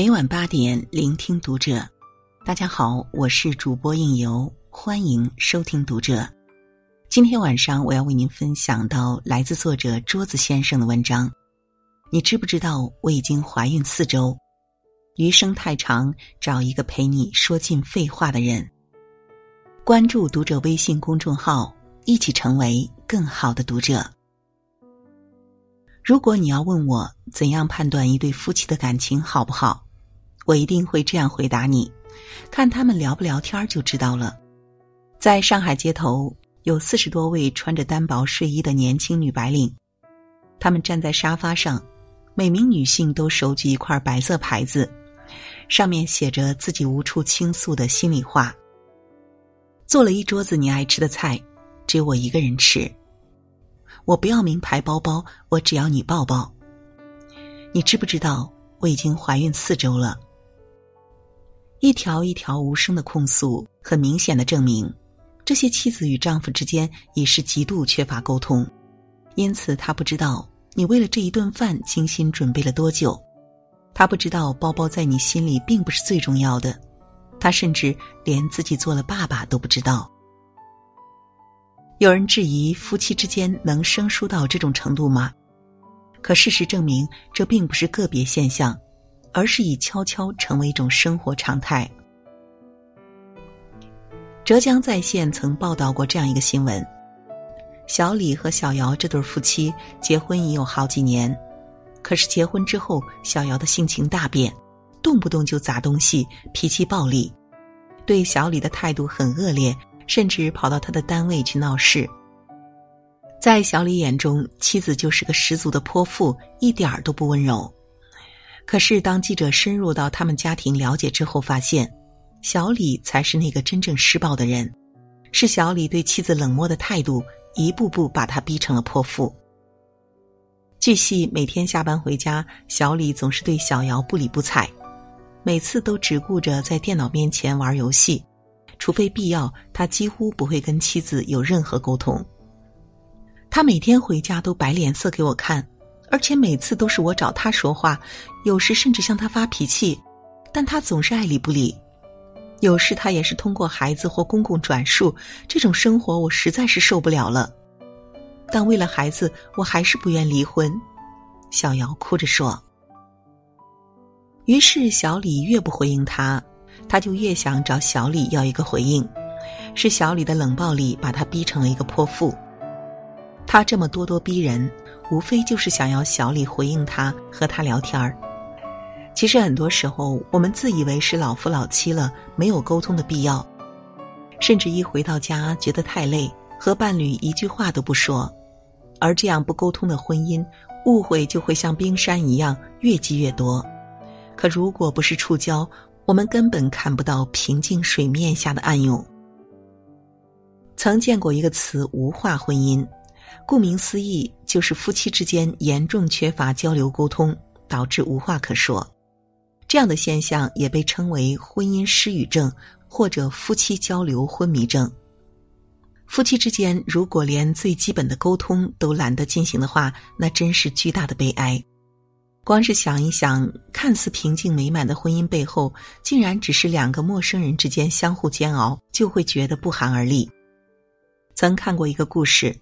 每晚八点，聆听读者。大家好，我是主播应由，欢迎收听读者。今天晚上我要为您分享到来自作者桌子先生的文章。你知不知道我已经怀孕四周？余生太长，找一个陪你说尽废话的人。关注读者微信公众号，一起成为更好的读者。如果你要问我怎样判断一对夫妻的感情好不好，我一定会这样回答你：看他们聊不聊天就知道了。在上海街头，有四十多位穿着单薄睡衣的年轻女白领，她们站在沙发上，每名女性都手举一块白色牌子，上面写着自己无处倾诉的心里话。做了一桌子你爱吃的菜，只有我一个人吃。我不要名牌包包，我只要你抱抱。你知不知道我已经怀孕四周了？一条一条无声的控诉，很明显的证明，这些妻子与丈夫之间已是极度缺乏沟通。因此，他不知道你为了这一顿饭精心准备了多久，他不知道包包在你心里并不是最重要的，他甚至连自己做了爸爸都不知道。有人质疑夫妻之间能生疏到这种程度吗？可事实证明，这并不是个别现象，而是已悄悄成为一种生活常态。浙江在线曾报道过这样一个新闻：小李和小姚这对夫妻结婚已有好几年，可是结婚之后，小姚的性情大变，动不动就砸东西，脾气暴戾，对小李的态度很恶劣。甚至跑到他的单位去闹事。在小李眼中，妻子就是个十足的泼妇，一点儿都不温柔。可是，当记者深入到他们家庭了解之后，发现小李才是那个真正施暴的人，是小李对妻子冷漠的态度，一步步把他逼成了泼妇。据悉，每天下班回家，小李总是对小姚不理不睬，每次都只顾着在电脑面前玩游戏。除非必要，他几乎不会跟妻子有任何沟通。他每天回家都摆脸色给我看，而且每次都是我找他说话，有时甚至向他发脾气，但他总是爱理不理。有时他也是通过孩子或公公转述，这种生活我实在是受不了了。但为了孩子，我还是不愿离婚。小姚哭着说。于是小李越不回应他。他就越想找小李要一个回应，是小李的冷暴力把他逼成了一个泼妇。他这么咄咄逼人，无非就是想要小李回应他，和他聊天儿。其实很多时候，我们自以为是老夫老妻了，没有沟通的必要，甚至一回到家觉得太累，和伴侣一句话都不说。而这样不沟通的婚姻，误会就会像冰山一样越积越多。可如果不是触礁，我们根本看不到平静水面下的暗涌。曾见过一个词“无话婚姻”，顾名思义，就是夫妻之间严重缺乏交流沟通，导致无话可说。这样的现象也被称为婚姻失语症或者夫妻交流昏迷症。夫妻之间如果连最基本的沟通都懒得进行的话，那真是巨大的悲哀。光是想一想，看似平静美满的婚姻背后，竟然只是两个陌生人之间相互煎熬，就会觉得不寒而栗。曾看过一个故事，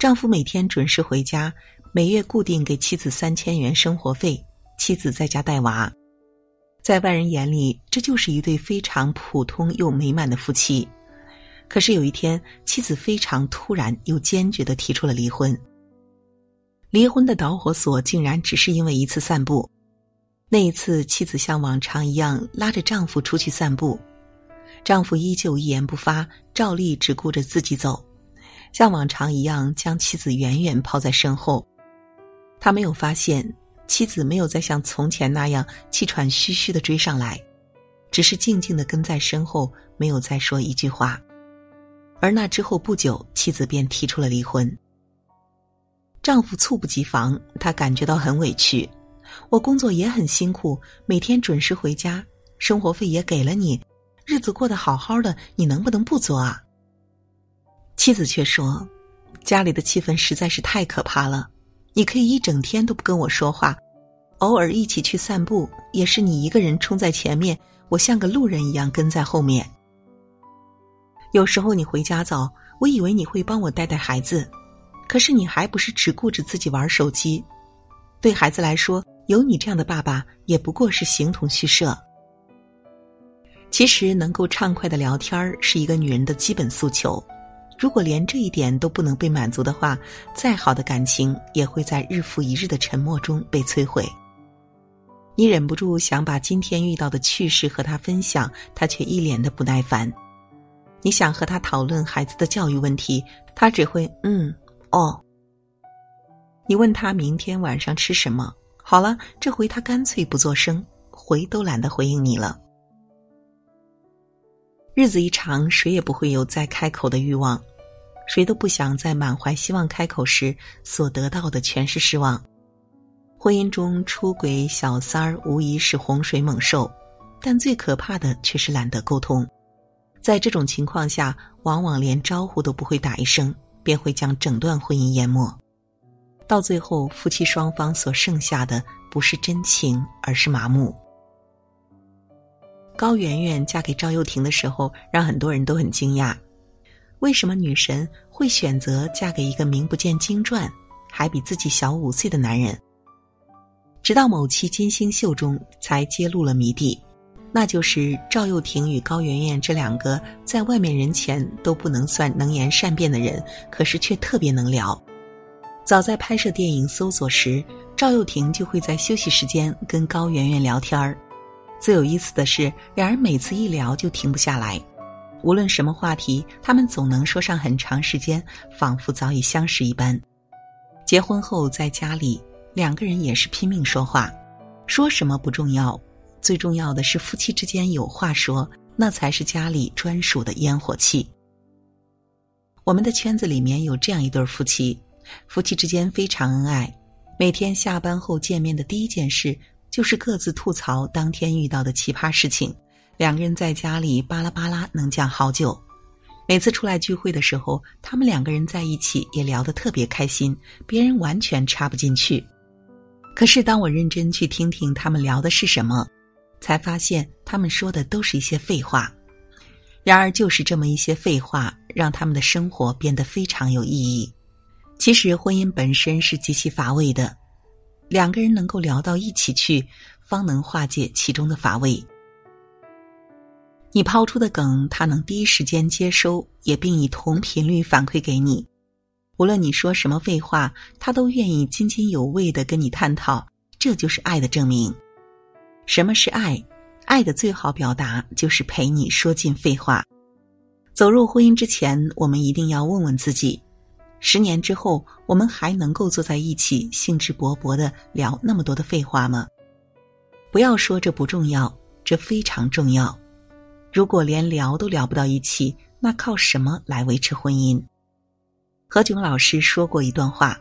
丈夫每天准时回家，每月固定给妻子三千元生活费，妻子在家带娃，在外人眼里，这就是一对非常普通又美满的夫妻。可是有一天，妻子非常突然又坚决的提出了离婚。离婚的导火索竟然只是因为一次散步。那一次，妻子像往常一样拉着丈夫出去散步，丈夫依旧一言不发，照例只顾着自己走，像往常一样将妻子远远抛在身后。他没有发现妻子没有再像从前那样气喘吁吁的追上来，只是静静的跟在身后，没有再说一句话。而那之后不久，妻子便提出了离婚。丈夫猝不及防，他感觉到很委屈。我工作也很辛苦，每天准时回家，生活费也给了你，日子过得好好的，你能不能不作啊？妻子却说：“家里的气氛实在是太可怕了，你可以一整天都不跟我说话，偶尔一起去散步，也是你一个人冲在前面，我像个路人一样跟在后面。有时候你回家早，我以为你会帮我带带孩子，可是你还不是只顾着自己玩手机。对孩子来说，有你这样的爸爸也不过是形同虚设。其实，能够畅快的聊天是一个女人的基本诉求。如果连这一点都不能被满足的话，再好的感情也会在日复一日的沉默中被摧毁。你忍不住想把今天遇到的趣事和他分享，他却一脸的不耐烦。你想和他讨论孩子的教育问题，他只会嗯哦。你问他明天晚上吃什么，好了，这回他干脆不作声，回都懒得回应你了。日子一长，谁也不会有再开口的欲望，谁都不想在满怀希望开口时所得到的全是失望。婚姻中出轨小三儿无疑是洪水猛兽，但最可怕的却是懒得沟通。在这种情况下，往往连招呼都不会打一声，便会将整段婚姻淹没。到最后，夫妻双方所剩下的不是真情，而是麻木。高圆圆嫁给赵又廷的时候，让很多人都很惊讶：为什么女神会选择嫁给一个名不见经传、还比自己小五岁的男人？直到某期金星秀中，才揭露了谜底。那就是赵又廷与高圆圆这两个在外面人前都不能算能言善辩的人，可是却特别能聊。早在拍摄电影《搜索》时，赵又廷就会在休息时间跟高圆圆聊天儿。最有意思的是，两人每次一聊就停不下来，无论什么话题，他们总能说上很长时间，仿佛早已相识一般。结婚后，在家里，两个人也是拼命说话，说什么不重要。最重要的是，夫妻之间有话说，那才是家里专属的烟火气。我们的圈子里面有这样一对夫妻，夫妻之间非常恩爱，每天下班后见面的第一件事就是各自吐槽当天遇到的奇葩事情。两个人在家里巴拉巴拉能讲好久。每次出来聚会的时候，他们两个人在一起也聊得特别开心，别人完全插不进去。可是当我认真去听听他们聊的是什么，才发现他们说的都是一些废话，然而就是这么一些废话，让他们的生活变得非常有意义。其实婚姻本身是极其乏味的，两个人能够聊到一起去，方能化解其中的乏味。你抛出的梗，他能第一时间接收，也并以同频率反馈给你。无论你说什么废话，他都愿意津津有味的跟你探讨。这就是爱的证明。什么是爱？爱的最好表达就是陪你说尽废话。走入婚姻之前，我们一定要问问自己：十年之后，我们还能够坐在一起，兴致勃勃的聊那么多的废话吗？不要说这不重要，这非常重要。如果连聊都聊不到一起，那靠什么来维持婚姻？何炅老师说过一段话：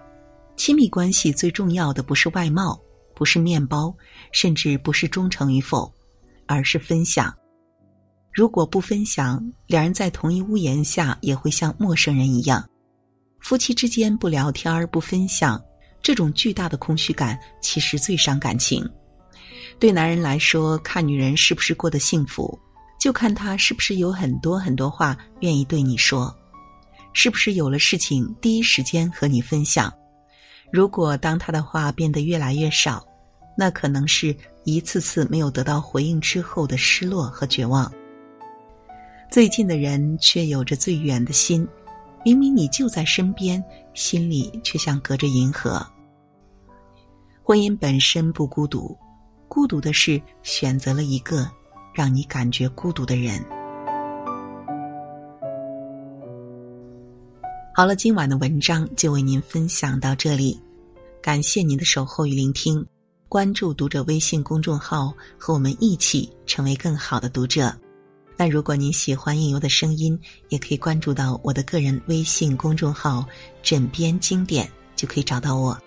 亲密关系最重要的不是外貌。不是面包，甚至不是忠诚与否，而是分享。如果不分享，两人在同一屋檐下也会像陌生人一样。夫妻之间不聊天儿、不分享，这种巨大的空虚感其实最伤感情。对男人来说，看女人是不是过得幸福，就看他是不是有很多很多话愿意对你说，是不是有了事情第一时间和你分享。如果当他的话变得越来越少，那可能是一次次没有得到回应之后的失落和绝望。最近的人却有着最远的心，明明你就在身边，心里却像隔着银河。婚姻本身不孤独，孤独的是选择了一个让你感觉孤独的人。好了，今晚的文章就为您分享到这里，感谢您的守候与聆听。关注读者微信公众号，和我们一起成为更好的读者。那如果您喜欢应由的声音，也可以关注到我的个人微信公众号“枕边经典”，就可以找到我。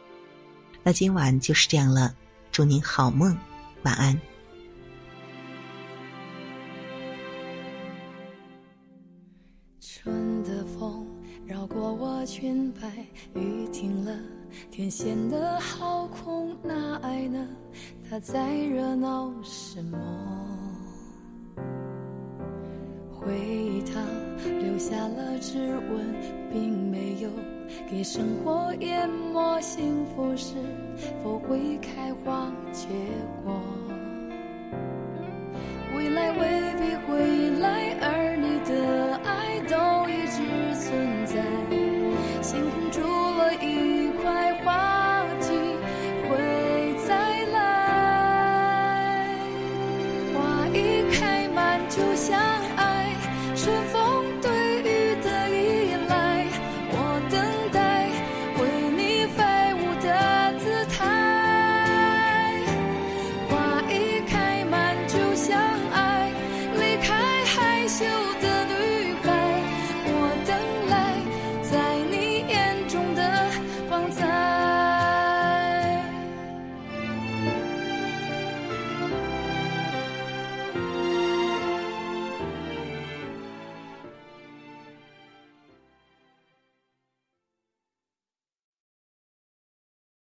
那今晚就是这样了，祝您好梦，晚安。春的风绕过我。裙摆，雨停了，天显得好空，那爱呢？他在热闹什么？回忆它留下了指纹，并没有给生活淹没。幸福是否会开花结果？